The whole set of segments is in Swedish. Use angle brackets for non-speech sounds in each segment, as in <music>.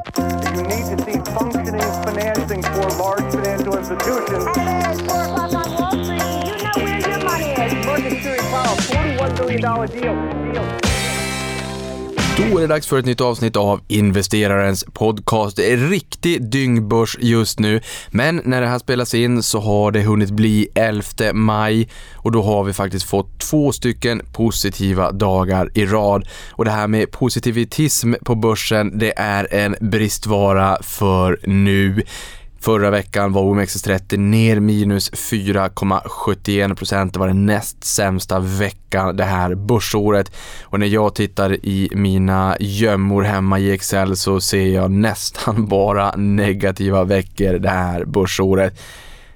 You need to see functioning financing for large financial institutions. Hey, it's 4 o'clock on Wall Street. You know where your money is. Market Fury Powell, $41 billion deal. deal. Då är det dags för ett nytt avsnitt av Investerarens podcast. Det är riktig dyngbörs just nu, men när det här spelas in så har det hunnit bli 11 maj och då har vi faktiskt fått två stycken positiva dagar i rad. Och det här med positivitism på börsen, det är en bristvara för nu. Förra veckan var OMXS30 ner minus 4,71%. Det var den näst sämsta veckan det här börsåret. Och när jag tittar i mina gömmor hemma i Excel så ser jag nästan <laughs> bara negativa veckor det här börsåret.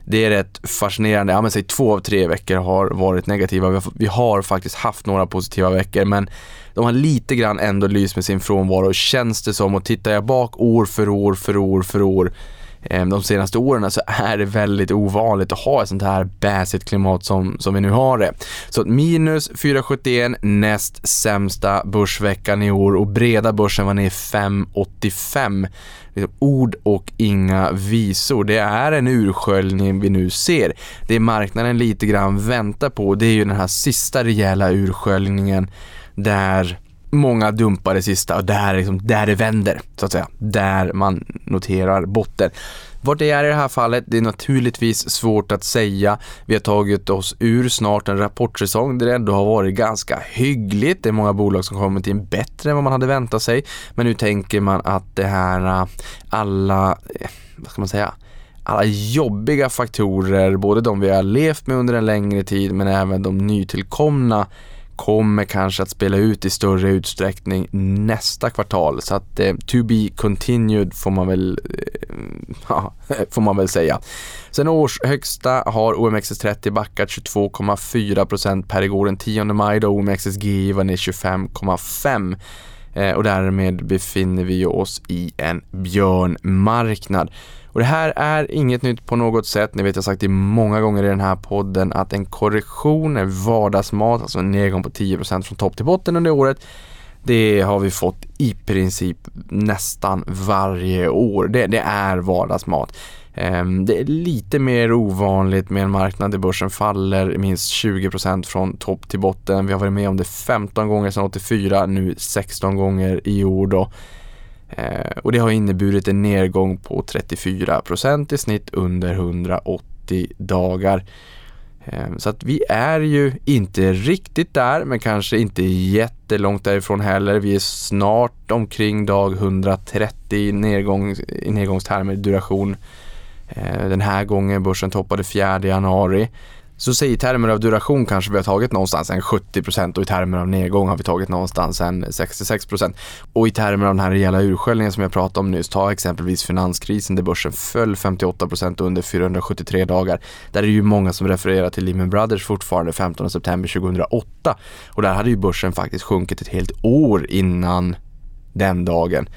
Det är rätt fascinerande. Ja, men säg två av tre veckor har varit negativa. Vi har, faktiskt haft några positiva veckor, men de har lite grann ändå lyst med sin frånvaro. Känns det som, och tittar jag bak år för år för år för år Ehm, de senaste åren så är det väldigt ovanligt att ha ett sånt här baissigt klimat som, som vi nu har det. Så minus 4,71 näst sämsta börsveckan i år och breda börsen var ner 5,85. Liksom ord och inga visor. Det är en ursköljning vi nu ser. Det marknaden lite grann väntar på det är ju den här sista rejäla ursköljningen där många dumpar det sista och där, liksom, där det vänder, så att säga. Där man noterar botten. Vart det är i det här fallet, det är naturligtvis svårt att säga. Vi har tagit oss ur snart en rapportsäsong där det ändå har varit ganska hyggligt. Det är många bolag som kommit in bättre än vad man hade väntat sig. Men nu tänker man att det här, alla, eh, vad ska man säga, alla jobbiga faktorer, både de vi har levt med under en längre tid men även de nytillkomna kommer kanske att spela ut i större utsträckning nästa kvartal. Så att eh, to be continued får man väl, eh, <laughs> får man väl säga. Sen årshögsta har OMXS30 backat 22,4% per igår den 10 maj då OMXSGI var ner 25,5% eh, och därmed befinner vi oss i en björnmarknad. Och det här är inget nytt på något sätt. Ni vet jag har sagt det många gånger i den här podden att en korrektion är vardagsmat, alltså en nedgång på 10% från topp till botten under året. Det har vi fått i princip nästan varje år. Det, det är vardagsmat. Ehm, det är lite mer ovanligt med en marknad där börsen faller minst 20% från topp till botten. Vi har varit med om det 15 gånger sedan 84, nu 16 gånger i år då. Eh, och det har inneburit en nedgång på 34 procent i snitt under 180 dagar. Eh, så att vi är ju inte riktigt där, men kanske inte jättelångt därifrån heller. Vi är snart omkring dag 130 i, nedgång, i nedgångstermer, duration. Eh, den här gången börsen toppade 4 januari. Så säg i termer av duration kanske vi har tagit någonstans en 70% och i termer av nedgång har vi tagit någonstans en 66%. Och i termer av den här rejäla ursköljningen som jag pratade om nyss, ta exempelvis finanskrisen där börsen föll 58% under 473 dagar. Där är det ju många som refererar till Lehman Brothers fortfarande 15 september 2008 och där hade ju börsen faktiskt sjunkit ett helt år innan den dagen.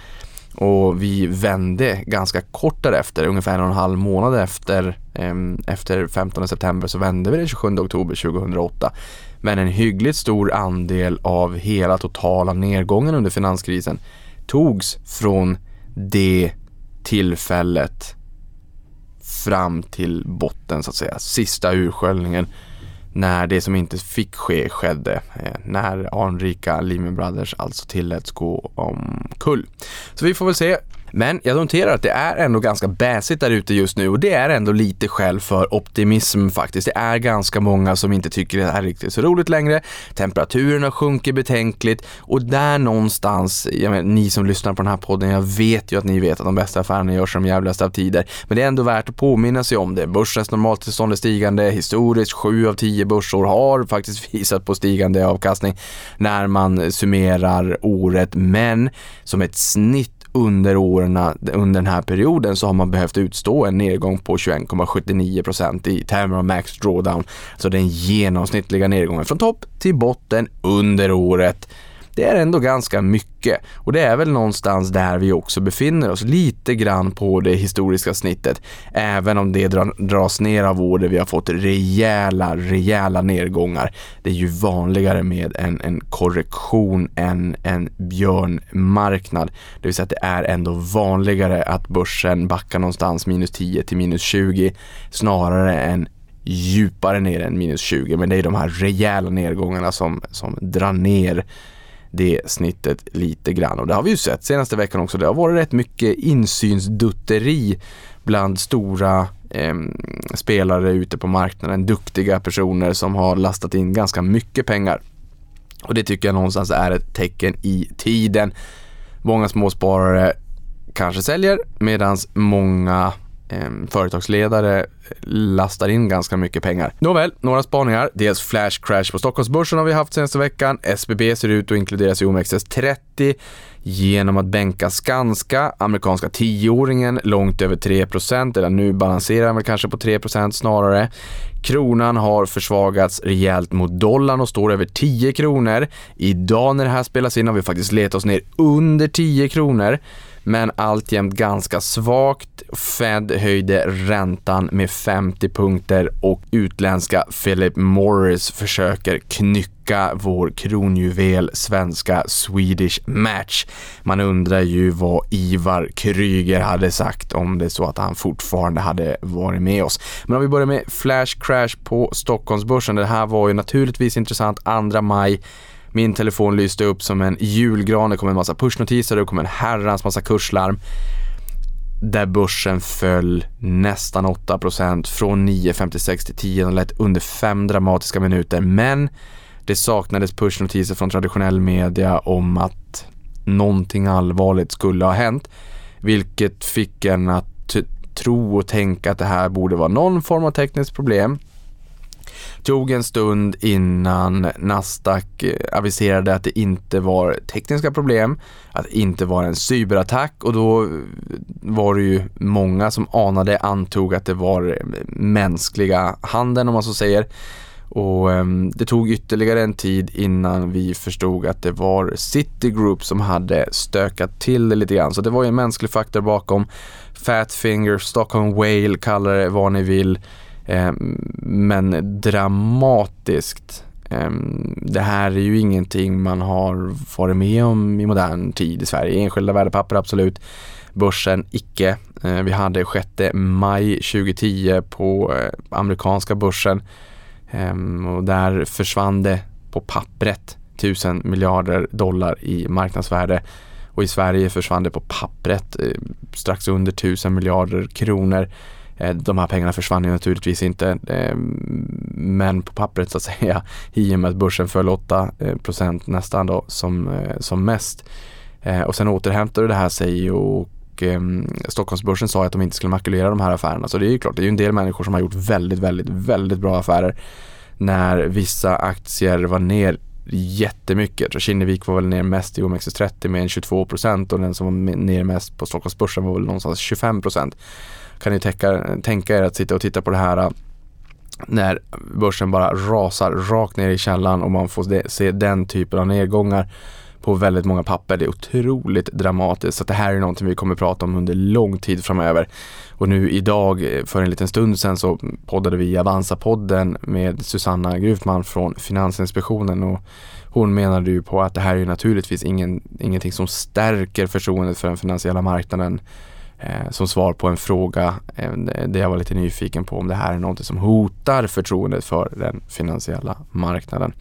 Och vi vände ganska kort därefter, ungefär en och en halv månad efter, eh, efter 15 september så vände vi den 27 oktober 2008. Men en hyggligt stor andel av hela totala nedgången under finanskrisen togs från det tillfället fram till botten så att säga, sista ursköljningen när det som inte fick ske skedde. Eh, när anrika Lehman Brothers alltså tilläts gå omkull. Så vi får väl se men jag noterar att det är ändå ganska bäsigt där ute just nu och det är ändå lite skäl för optimism faktiskt. Det är ganska många som inte tycker det är riktigt så roligt längre. Temperaturerna sjunker betänkligt och där någonstans, jag menar, ni som lyssnar på den här podden, jag vet ju att ni vet att de bästa affärerna görs de jävligaste av tider. Men det är ändå värt att påminna sig om det. Börsens normaltillstånd är stigande, historiskt sju av tio börsår har faktiskt <laughs> visat på stigande avkastning när man summerar året. Men som ett snitt under åren, under den här perioden så har man behövt utstå en nedgång på 21,79% i termer av max drawdown. Så den genomsnittliga nedgången från topp till botten under året det är ändå ganska mycket och det är väl någonstans där vi också befinner oss, lite grann på det historiska snittet. Även om det dras ner av år där vi har fått rejäla, rejäla nedgångar. Det är ju vanligare med en, en korrektion än en björnmarknad. Det vill säga att det är ändå vanligare att börsen backar någonstans minus 10 till minus 20 snarare än djupare ner än minus 20. Men det är de här rejäla nedgångarna som, som drar ner det snittet lite grann. Och det har vi ju sett senaste veckan också. Det har varit rätt mycket insynsdutteri bland stora eh, spelare ute på marknaden. Duktiga personer som har lastat in ganska mycket pengar. Och det tycker jag någonstans är ett tecken i tiden. Många småsparare kanske säljer medan många Ehm, företagsledare lastar in ganska mycket pengar. Nåväl, några spaningar. Dels flash crash på Stockholmsbörsen har vi haft senaste veckan. SBB ser ut att inkluderas i OMXS30 genom att bänka Skanska, amerikanska tioåringen, långt över 3 eller nu balanserar den väl kanske på 3% snarare. Kronan har försvagats rejält mot dollarn och står över 10 kronor. Idag när det här spelas in har vi faktiskt letat oss ner under 10 kronor men alltjämt ganska svagt. Fed höjde räntan med 50 punkter och utländska Philip Morris försöker knycka vår kronjuvel svenska Swedish Match. Man undrar ju vad Ivar Kryger hade sagt om det är så att han fortfarande hade varit med oss. Men om vi börjar med flash crash på Stockholmsbörsen. Det här var ju naturligtvis intressant 2 maj min telefon lyste upp som en julgran, det kom en massa pushnotiser, det kom en herrans massa kurslarm. Där börsen föll nästan 8% från 9.56 till 10 och lät under fem dramatiska minuter. Men det saknades pushnotiser från traditionell media om att någonting allvarligt skulle ha hänt. Vilket fick en att tro och tänka att det här borde vara någon form av tekniskt problem tog en stund innan Nasdaq eh, aviserade att det inte var tekniska problem, att det inte var en cyberattack och då eh, var det ju många som anade, antog att det var eh, mänskliga handeln om man så säger. Och ehm, det tog ytterligare en tid innan vi förstod att det var Citigroup som hade stökat till det lite grann. Så det var ju en mänsklig faktor bakom. Fatfinger, Stockholm Whale, kalla det vad ni vill. Ehm, men dramatiskt. Ehm, det här är ju ingenting man har varit med om i modern tid i Sverige. Enskilda värdepapper absolut. Börsen icke. Ehm, vi hade 6 maj 2010 på eh, amerikanska börsen och där försvann det på pappret 1000 miljarder dollar i marknadsvärde och i Sverige försvann det på pappret eh, strax under 1000 miljarder kronor. Eh, de här pengarna försvann ju naturligtvis inte, eh, men på pappret så att <laughs> säga, i och med att börsen föll 8 eh, procent nästan då som, som mest. Och sen återhämtade det här sig och Stockholmsbörsen sa att de inte skulle makulera de här affärerna. Så det är ju klart, det är ju en del människor som har gjort väldigt, väldigt, väldigt bra affärer när vissa aktier var ner jättemycket. Kinnevik var väl ner mest i OMXS30 med en 22 procent och den som var ner mest på Stockholmsbörsen var väl någonstans 25 procent kan ni tänka, tänka er att sitta och titta på det här äh, när börsen bara rasar rakt ner i källan och man får se den typen av nedgångar på väldigt många papper. Det är otroligt dramatiskt. Så det här är någonting vi kommer prata om under lång tid framöver. Och nu idag, eh, för en liten stund sedan, så poddade vi i Avanza-podden med Susanna Grufman från Finansinspektionen och hon menade ju på att det här är naturligtvis ingen, ingenting som stärker förtroendet för den finansiella marknaden Eh, som svar på en fråga eh, där jag var lite nyfiken på om det här är något som hotar förtroendet för den finansiella marknaden.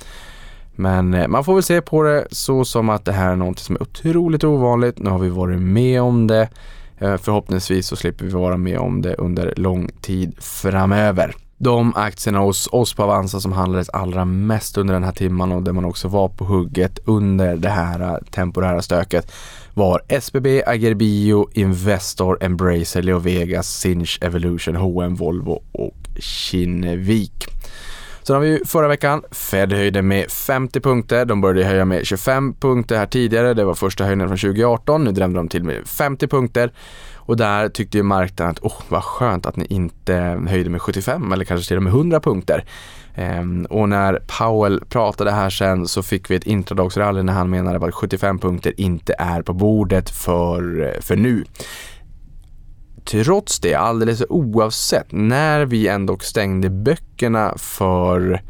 Men eh, man får väl se på det så som att det här är något som är otroligt ovanligt. Nu har vi varit med om det. Förhoppningsvis så slipper vi vara med om det under lång tid framöver. De aktierna hos oss på Avanza som handlades allra mest under den här timman och där man också var på hugget under det här temporära stöket var SBB, Agerbio, Investor, Embracer, Leo Vegas, Sinch, Evolution, H&M, Volvo och Kinnevik. Sen har vi förra veckan, Fed höjde med 50 punkter. De började höja med 25 punkter här tidigare. Det var första höjningen från 2018. Nu drämde de till med 50 punkter. Och där tyckte ju marknaden att, oh vad skönt att ni inte höjde med 75 eller kanske till och med 100 punkter. Ehm, och när Powell pratade här sen så fick vi ett intradagsrally när han menade att 75 punkter inte är på bordet för, för nu. Trots det, alldeles oavsett, när vi ändå stängde böckerna för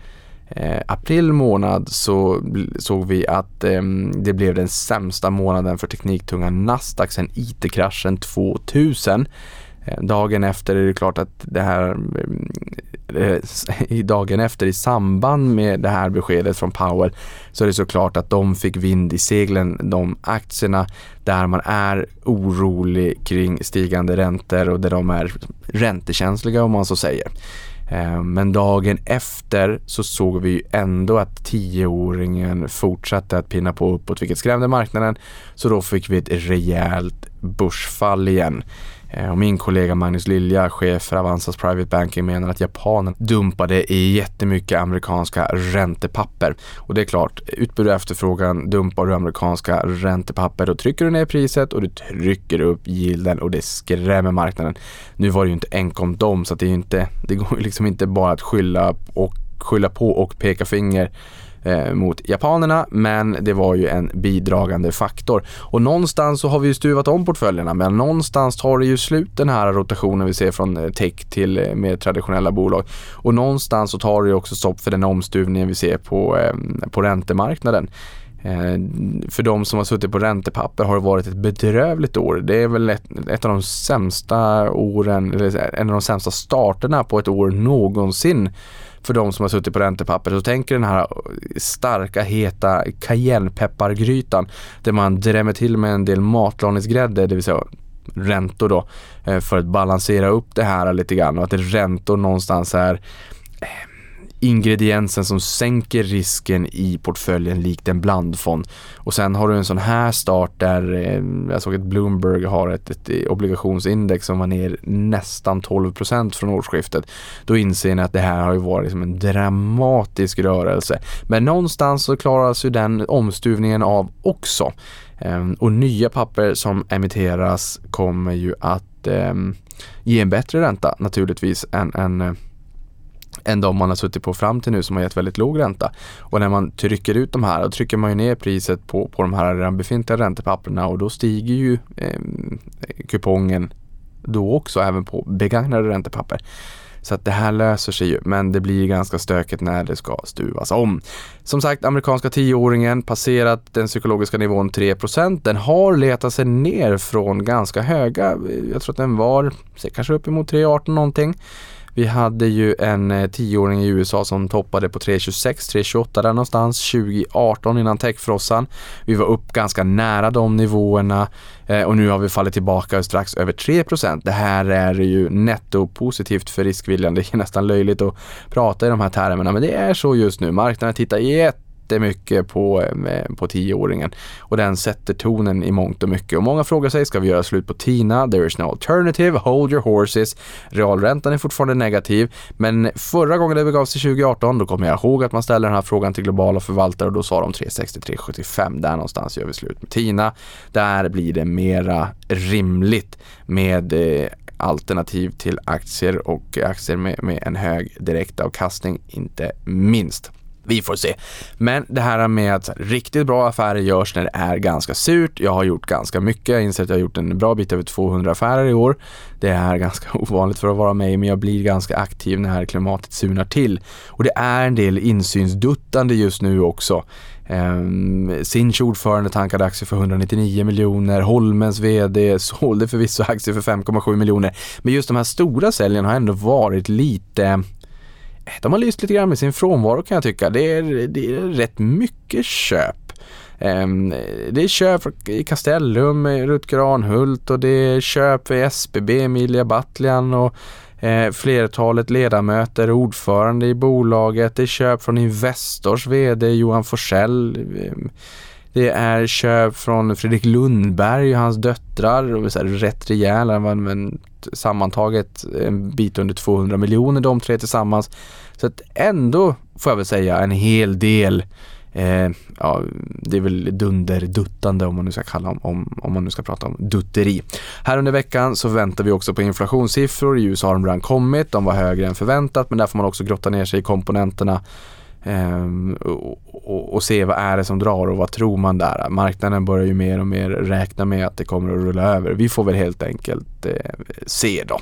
eh, april månad så såg vi att eh, det blev den sämsta månaden för tekniktunga Nasdaq sedan IT-kraschen 2000. Eh, dagen efter är det klart att det här, eh, eh, <laughs> dagen efter i samband med det här beskedet från Powell så är det såklart att de fick vind i seglen, de aktierna där man är orolig kring stigande räntor och där de är räntekänsliga om man så säger. Men dagen efter så såg vi ändå att tioåringen fortsatte att pinna på uppåt vilket skrämde marknaden. Så då fick vi ett rejält börsfall igen. Eh, och min kollega Magnus Lilja, chef för Avanzas Private Banking, menar att japanen dumpade i jättemycket amerikanska räntepapper. Och det är klart, utbud och efterfrågan, dumpar du amerikanska räntepapper, då trycker du ner priset och du trycker upp yielden och det skrämmer marknaden. Nu var det ju inte enkom dem, så det, är inte, det går ju liksom inte bara att skylla, och, skylla på och peka finger eh, mot japanerna, men det var ju en bidragande faktor. Och någonstans så har vi ju stuvat om portföljerna, men någonstans tar det ju slut den här rotationen vi ser från eh, tech till eh, mer traditionella bolag. Och någonstans så tar det ju också stopp för den omstuvningen vi ser på, eh, på räntemarknaden. Eh, för de som har suttit på räntepapper har det varit ett bedrövligt år. Det är väl ett, ett, av de sämsta åren, eller en av de sämsta starterna på ett år någonsin för de som har suttit på räntepapper. Så tänker den här starka, heta cayennepeppargrytan där man drämmer till med en del matlagningsgrädde, det vill säga räntor då, eh, för att balansera upp det här lite grann och att räntor någonstans är eh, ingrediensen som sänker risken i portföljen likt en blandfond. Och sen har du en sån här start där eh, jag såg att Bloomberg har ett, ett obligationsindex som var ner nästan 12% från årsskiftet. Då inser ni att det här har ju varit som en dramatisk rörelse. Men någonstans så klaras ju den omstuvningen av också. Ehm, och nya papper som emitteras kommer ju att ehm, ge en bättre ränta naturligtvis än, än eh, än de man har suttit på fram till nu som har gett väldigt låg ränta. Och när man trycker ut de här, då trycker man ju ner priset på, på de här redan befintliga räntepapperna och då stiger ju eh, kupongen då också även på begagnade räntepapper. Så att det här löser sig ju, men det blir ganska stökigt när det ska stuvas om. Som sagt, amerikanska tioåringen passerat den psykologiska nivån 3% Den har letat sig ner från ganska höga, eh, jag tror att den var kanske uppemot 3,18 någonting. Vi hade ju en eh, tioåring i USA som toppade på 3.26, 3.28 där någonstans 2018 innan techfrossan. Vi var upp ganska nära de nivåerna eh, och nu har vi fallit tillbaka strax över 3% Det här är ju netto positivt för riskviljan. Det är nästan löjligt att prata i de här termerna men det är så just nu. Marknaden tittar jätte jättemycket på, eh, på tioåringen och den sätter tonen i mångt och mycket. Och många frågar sig, ska vi göra slut på TINA? There is no alternative, hold your horses. Realräntan är fortfarande negativ, men förra gången det begav sig 2018, då kommer jag ihåg att man ställde den här frågan till globala förvaltare och då sa de 36375. där någonstans gör vi slut med TINA. Där blir det mera rimligt med eh, alternativ till aktier och aktier med, med en hög direktavkastning, inte minst. Vi får se. Men det här med att riktigt bra affärer görs när det är ganska surt. Jag har gjort ganska mycket. Jag inser att jag har gjort en bra bit över 200 affärer i år. Det är ganska <laughs> ovanligt för att vara mig, men jag blir ganska aktiv när klimatet surnar till. Och det är en del insynsduttande just nu också. Um, Sinch ordförande tankade aktier för 199 miljoner, Holmens VD sålde förvisso aktier för 5,7 miljoner. Men just de här stora säljen har ändå varit lite Eh, de har lyst lite grann med sin frånvaro kan jag tycka. Det är, det är rätt mycket köp. Ehm, det är köp i Castellum, Rutger Arnhult och det är köp i SBB, Emilia Battlian och eh, flertalet ledamöter, ordförande i bolaget. Det är köp från Investors VD Johan Forsell. Ehm, det är köp från Fredrik Lundberg och hans döttrar, och så här rätt rejäla, men sammantaget en bit under 200 miljoner de tre tillsammans. Så att ändå får jag väl säga en hel del Eh, ja, det är väl dunderduttande om man nu ska kalla om, om, om man nu ska prata om dutteri. Här under veckan så väntar vi också på inflationssiffror. I USA har de redan kommit, de var högre än förväntat men där får man också grotta ner sig i komponenterna Ehm, och, och, se vad är det som drar och vad tror man där. Marknaden börjar ju mer och mer räkna med att det kommer att rulla över. Vi får väl helt enkelt eh, se då.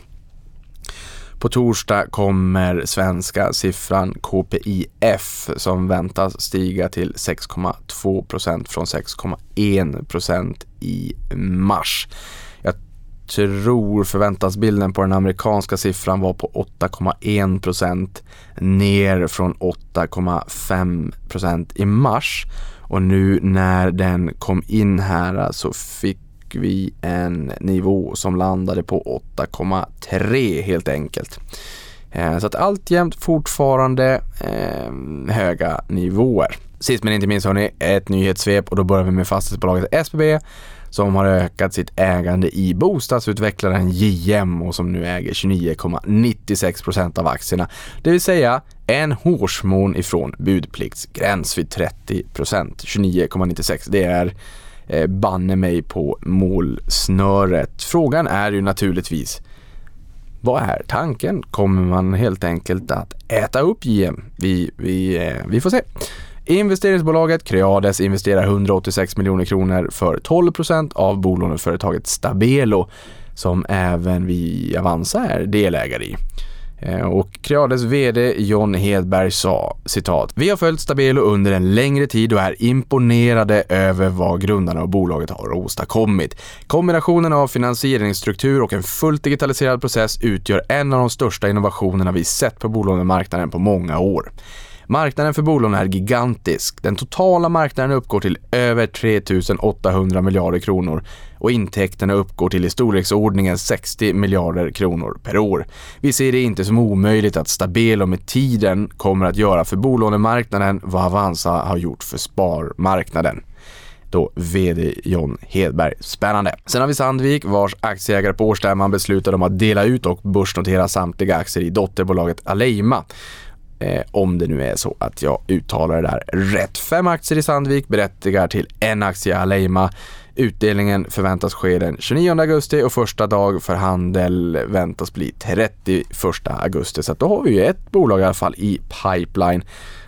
På torsdag kommer svenska siffran KPIF som väntas stiga till 6,2 procent från 6,1 procent i mars. Jag tror förväntansbilden på den amerikanska siffran var på 8,1% ner från 8,5% i mars. Och nu när den kom in här äh, så fick vi en nivå som landade på 8,3 helt enkelt. Äh, så att alltjämt fortfarande eh, höga nivåer. Sist men inte minst hörni, ett nyhetssvep och då börjar vi med fastighetsbolaget SBB som har ökat sitt ägande i bostadsutvecklaren JM och som nu äger 29,96% av aktierna. Det vill säga en hårsmån ifrån budpliktsgräns vid 30% 29,96. Det är eh, banne mig på målsnöret. Frågan är ju naturligtvis vad är tanken? Kommer man helt enkelt att äta upp JM? Vi, vi, eh, vi får se. Investeringsbolaget Creades investerar 186 miljoner kronor för 12 procent av bolåneföretaget Stabelo som även vi Avanza är delägare i. Eh, och Creades VD John Hedberg sa citat “Vi har följt Stabelo under en längre tid och är imponerade över vad grundarna av bolaget har åstadkommit. Kombinationen av finansieringsstruktur och en fullt digitaliserad process utgör en av de största innovationerna vi sett på bolånemarknaden på många år. Marknaden för bolån är gigantisk. Den totala marknaden uppgår till över 3 800 miljarder kronor och intäkterna uppgår till i storleksordningen 60 miljarder kronor per år. Vi ser det inte som omöjligt att Stabelo med tiden kommer att göra för bolånemarknaden vad Avanza har gjort för sparmarknaden då VD John Hedberg. Spännande. Sen har vi Sandvik vars aktieägare på årsstämman beslutade om att dela ut och börsnotera samtliga aktier i dotterbolaget Aleima. Eh, om det nu är så att jag uttalar det där rätt. Fem aktier i Sandvik berättigar till en aktie i Aleima. Utdelningen förväntas ske den 29 augusti och första dag för handel väntas bli 31 augusti. Så då har vi ju ett bolag i alla fall i pipeline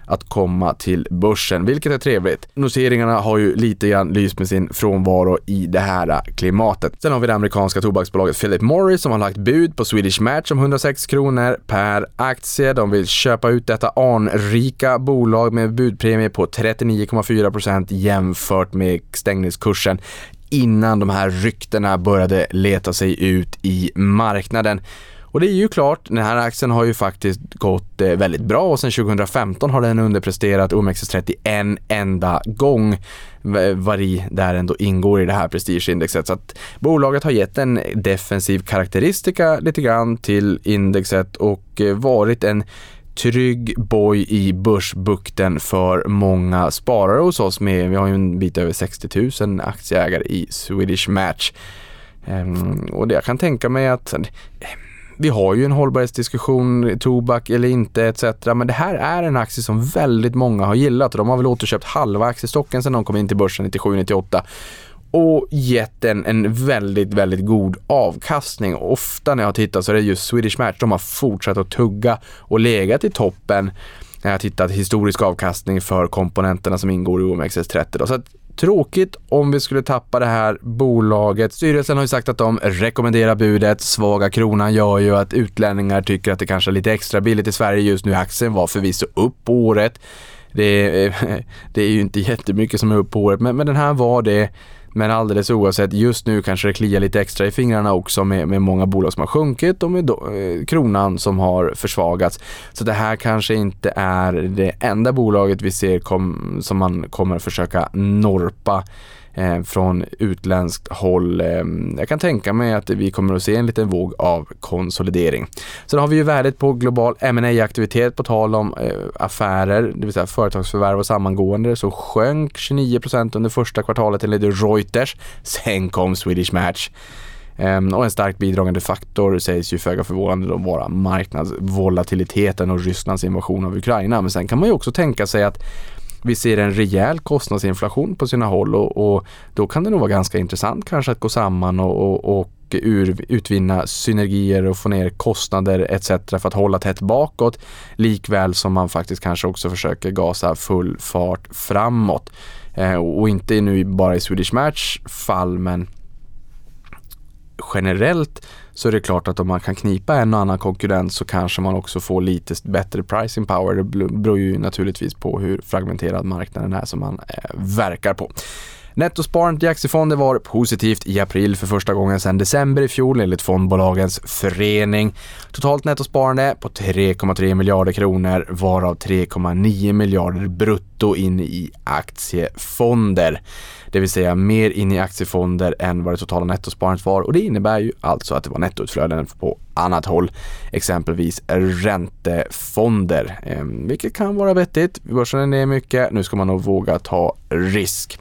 att komma till börsen, vilket är trevligt. Noteringarna har ju lite grann lyst med sin frånvaro i det här klimatet. Sen har vi det amerikanska tobaksbolaget Philip Morris som har lagt bud på Swedish Match om 106 kronor per aktie. De vill köpa ut detta anrika bolag med budpremie på 39,4% jämfört med stängningskursen innan de här ryktena började leta sig ut i marknaden. Och det är ju klart, den här aktien har ju faktiskt gått eh, väldigt bra och sedan 2015 har den underpresterat OMXS30 en enda gång vad i där ändå ingår i det här prestigeindexet. Så att bolaget har gett en defensiv karaktäristika lite grann till indexet och eh, varit en trygg boj i börsbukten för många sparare hos oss med, vi har ju en bit över 60 000 aktieägare i Swedish Match. Ehm, och det jag kan tänka mig att vi har ju en hållbarhetsdiskussion, tobak eller inte etc. Men det här är en aktie som väldigt många har gillat och de har väl återköpt halva aktiestocken sedan de kom in till börsen 97-98 och gett en, en väldigt, väldigt god avkastning. Ofta när jag har tittat så är det just Swedish Match, de har fortsatt att tugga och legat i toppen när jag har tittat historisk avkastning för komponenterna som ingår i OMXS30. Så att Tråkigt om vi skulle tappa det här bolaget. Styrelsen har ju sagt att de rekommenderar budet. Svaga kronan gör ju att utlänningar tycker att det kanske är lite extra billigt i Sverige just nu. Aktien var förvisso upp på året. Det är, <laughs> det är ju inte jättemycket som är upp på året, men, men den här var det. Men alldeles oavsett, just nu kanske det kliar lite extra i fingrarna också med, med många bolag som har sjunkit och med do, eh, kronan som har försvagats. Så det här kanske inte är det enda bolaget vi ser kom, som man kommer försöka norpa eh, från utländskt håll. Eh, jag kan tänka mig att vi kommer att se en liten våg av konsolidering. Sen har vi ju värdet på global ma aktivitet på tal om eh, affärer, det vill säga företagsförvärv och sammangående, så sjönk 29% under första kvartalet enligt Reuters. Sen kom Swedish Match. Ehm, och en starkt bidragande faktor sägs ju föga förvånande då vara marknadsvolatiliteten och Rysslands invasion av Ukraina. Men sen kan man ju också tänka sig att vi ser en rejäl kostnadsinflation på sina håll och, och då kan det nog vara ganska intressant kanske att gå samman och, och, och ur, utvinna synergier och få ner kostnader etc. för att hålla tätt bakåt. Likväl som man faktiskt kanske också försöker gasa full fart framåt. Eh, och inte nu bara i Swedish Match fall men generellt så är det klart att om man kan knipa en och annan konkurrent så kanske man också får lite bättre pricing power. Det beror ju naturligtvis på hur fragmenterad marknaden är som man eh, verkar på. Nettosparandet i aktiefonder var positivt i april för första gången sedan december i fjol enligt fondbolagens förening. Totalt nettosparande på 3,3 miljarder kronor varav 3,9 miljarder brutto in i aktiefonder. Det vill säga mer in i aktiefonder än vad det totala nettosparandet var och det innebär ju alltså att det var nettoutflöden på annat håll, exempelvis räntefonder, ehm, vilket kan vara vettigt. Börsen är ner mycket, nu ska man nog våga ta risk.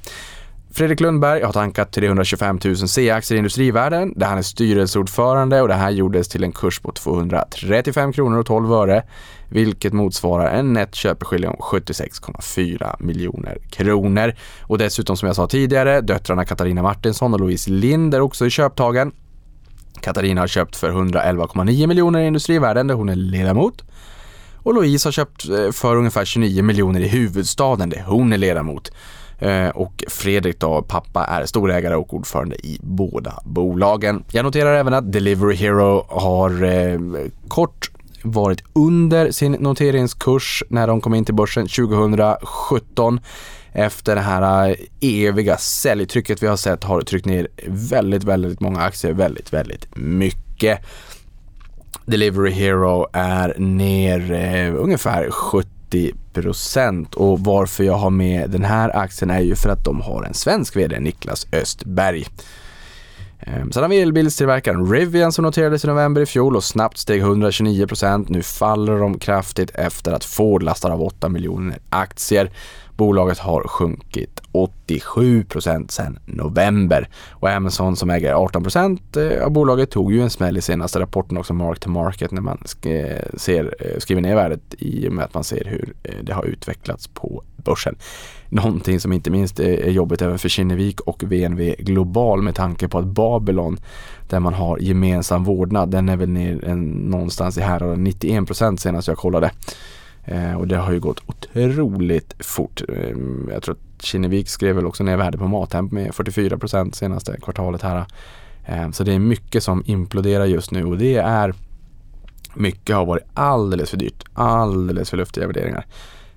Fredrik Lundberg har tankat 325 000 C-aktier i Industrivärden där han är styrelseordförande och det här gjordes till en kurs på 235 kronor och 12 öre vilket motsvarar en nätt köpeskilling om 76,4 miljoner kronor. Och dessutom som jag sa tidigare, döttrarna Katarina Martinsson och Louise Lind är också i köptagen. Katarina har köpt för 111,9 miljoner i Industrivärden där hon är ledamot. Och Louise har köpt eh, för ungefär 29 miljoner i huvudstaden där hon är ledamot. Eh, och Fredrik då, pappa, är storägare och ordförande i båda bolagen. Jag noterar även att Delivery Hero har eh, kort varit under sin noteringskurs när de kom in till börsen 2017 efter det här eh, eviga säljtrycket vi har sett har tryckt ner väldigt, väldigt många aktier väldigt, väldigt mycket. Delivery Hero är ner eh, ungefär 70 procent och varför jag har med den här aktien är ju för att de har en svensk VD, Niklas Östberg. Ehm, sen har vi elbilstillverkaren Rivian som noterades i november i fjol och snabbt steg 129%. Nu faller de kraftigt efter att Ford lastar av 8 miljoner aktier. Bolaget har sjunkit 87 procent sedan november och Amazon som äger 18 procent eh, av bolaget tog ju en smäll i senaste rapporten också mark to market när man eh, ser, eh, skriver ner värdet i och med att man ser hur det har utvecklats på börsen. Någonting som inte minst är jobbigt även för Kinnevik och VNV Global med tanke på att Babylon där man har gemensam vårdnad, den är väl ner en, någonstans i här 91 procent senast jag kollade. Eh, och det har ju gått otroligt fort. Eh, jag tror att Kinnevik skrev väl också ner värde på Mathem med 44 procent senaste kvartalet här. Eh, så det är mycket som imploderar just nu och det är mycket har varit alldeles för dyrt, alldeles för luftiga värderingar.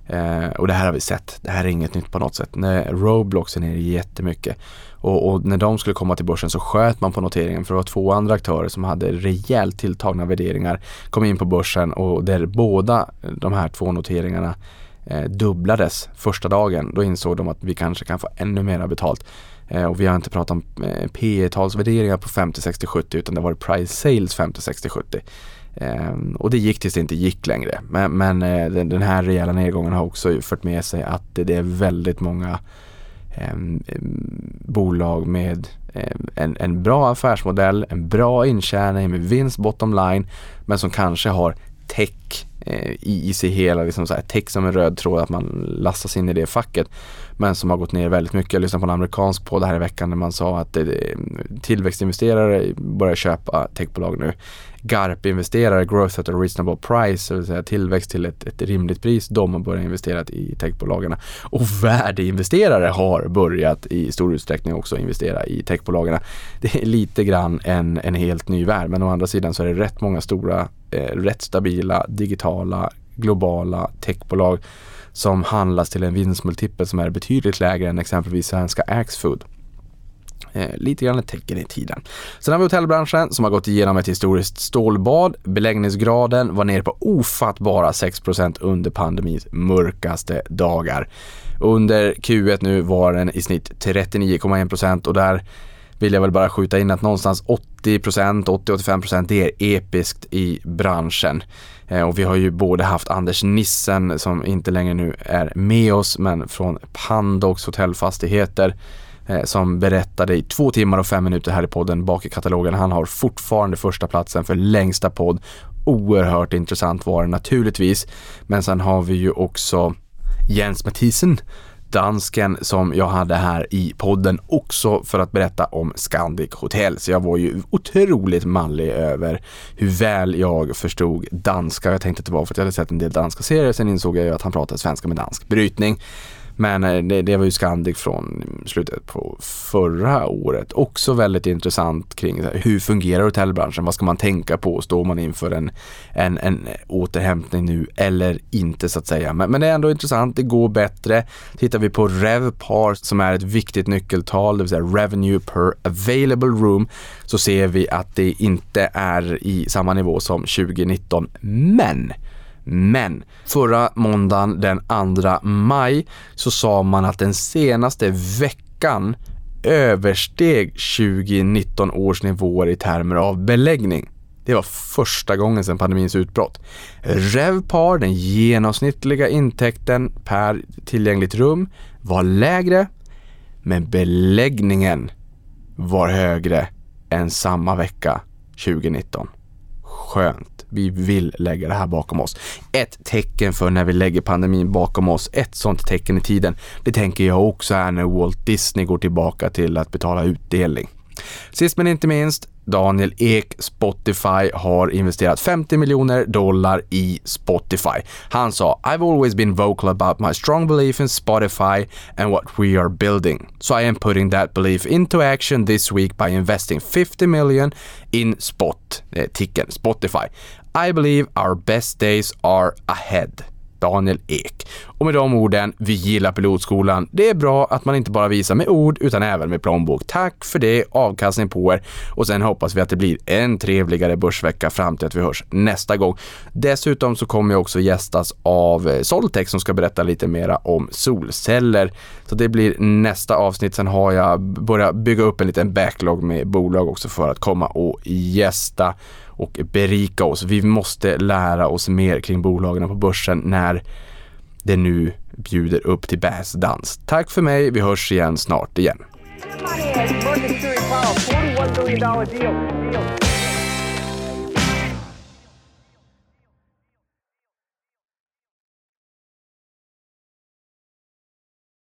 Eh, och det här har vi sett. Det här är inget nytt på något sätt. När Roblox är nere jättemycket och, och, när de skulle komma till börsen så sköt man på noteringen för det var två andra aktörer som hade rejält tilltagna värderingar kom in på börsen och där båda de här två noteringarna eh, dubblades första dagen. Då insåg de att vi kanske kan få ännu mera betalt. Eh, och vi har inte pratat om eh, P talsvärderingar på 50, 60, 70 utan det var price sales 50, 60, 70. Ehm, och det gick tills det inte gick längre. Men, men eh, den, den, här rejäla nedgången har också fört med sig att det, det är väldigt många ehm, ehm, bolag med en, en bra affärsmodell, en bra intjäning med vinst bottom line men som kanske har tech eh, i, i sig hela, liksom så här, tech som en röd tråd, att man lastas in i det facket. Men som har gått ner väldigt mycket. Jag lyssnade på en amerikansk podd här i veckan där man sa att eh, tillväxtinvesterare börjar köpa techbolag nu. GARP-investerare, Growth at a Reasonable Price, det vill säga tillväxt till ett, ett rimligt pris, de har börjat investera i techbolagen. Och värdeinvesterare har börjat i stor utsträckning också investera i techbolagen. Det är lite grann en, en helt ny värld, men å andra sidan så är det rätt många stora, eh, rätt stabila, digitala, globala techbolag som handlas till en vinstmultipel som är betydligt lägre än exempelvis svenska Axfood. Eh, lite grann ett tecken i tiden. Sen har vi hotellbranschen som har gått igenom ett historiskt stålbad. Beläggningsgraden var nere på ofattbara 6% under pandemins mörkaste dagar. Under Q1 nu var den i snitt 39,1% och där vill jag väl bara skjuta in att någonstans 80 80-85 det är episkt i branschen. Eh, och vi har ju både haft Anders Nissen som inte längre nu är med oss men från Pandox hotellfastigheter eh, som berättade i två timmar och fem minuter här i podden bak i katalogen. Han har fortfarande första platsen för längsta podd. Oerhört intressant var det naturligtvis. Men sen har vi ju också Jens Mathisen dansken som jag hade här i podden också för att berätta om Scandic Hotel. Så jag var ju otroligt mallig över hur väl jag förstod danska. Jag tänkte att det var för att jag hade sett en del danska serier. Sen insåg jag ju att han pratade svenska med dansk brytning. Men eh, det, det var ju Scandic från slutet på förra året. Också väldigt intressant kring här, hur fungerar hotellbranschen? Vad ska man tänka på? Står man inför en, en, en återhämtning nu eller inte så att säga? Men, men det är ändå intressant. Det går bättre. Tittar vi på RevPAR som är ett viktigt nyckeltal, det vill säga Revenue per available room, så ser vi att det inte är i samma nivå som 2019. Men men förra måndagen den 2 maj så sa man att den senaste veckan översteg 2019 års nivåer i termer av beläggning. Det var första gången sedan pandemins utbrott. Revpar, den genomsnittliga intäkten per tillgängligt rum, var lägre, men beläggningen var högre än samma vecka 2019. Skönt vi vill lägga det här bakom oss. Ett tecken för när vi lägger pandemin bakom oss, ett sånt tecken i tiden, det tänker jag också är när Walt Disney går tillbaka till att betala utdelning. Sist men inte minst, Daniel Ek, Spotify, har investerat 50 miljoner dollar i Spotify. Han sa “I've always been vocal about my strong belief in Spotify and what we are building. So I am putting that belief into action this week by investing 50 million in Spot, eh, ticken Spotify. I believe our best days are ahead. Daniel Ek. Och med de orden, vi gillar pilotskolan. Det är bra att man inte bara visar med ord utan även med plånbok. Tack för det, avkastning på er och sen hoppas vi att det blir en trevligare börsvecka fram till att vi hörs nästa gång. Dessutom så kommer jag också gästas av eh, Soltech som ska berätta lite mera om solceller. Så det blir nästa avsnitt. Sen har jag börjat bygga upp en liten backlog med bolag också för att komma och gästa och berika oss. Vi måste lära oss mer kring bolagen på börsen när det nu bjuder upp till bäsdans. Tack för mig, vi hörs igen snart igen.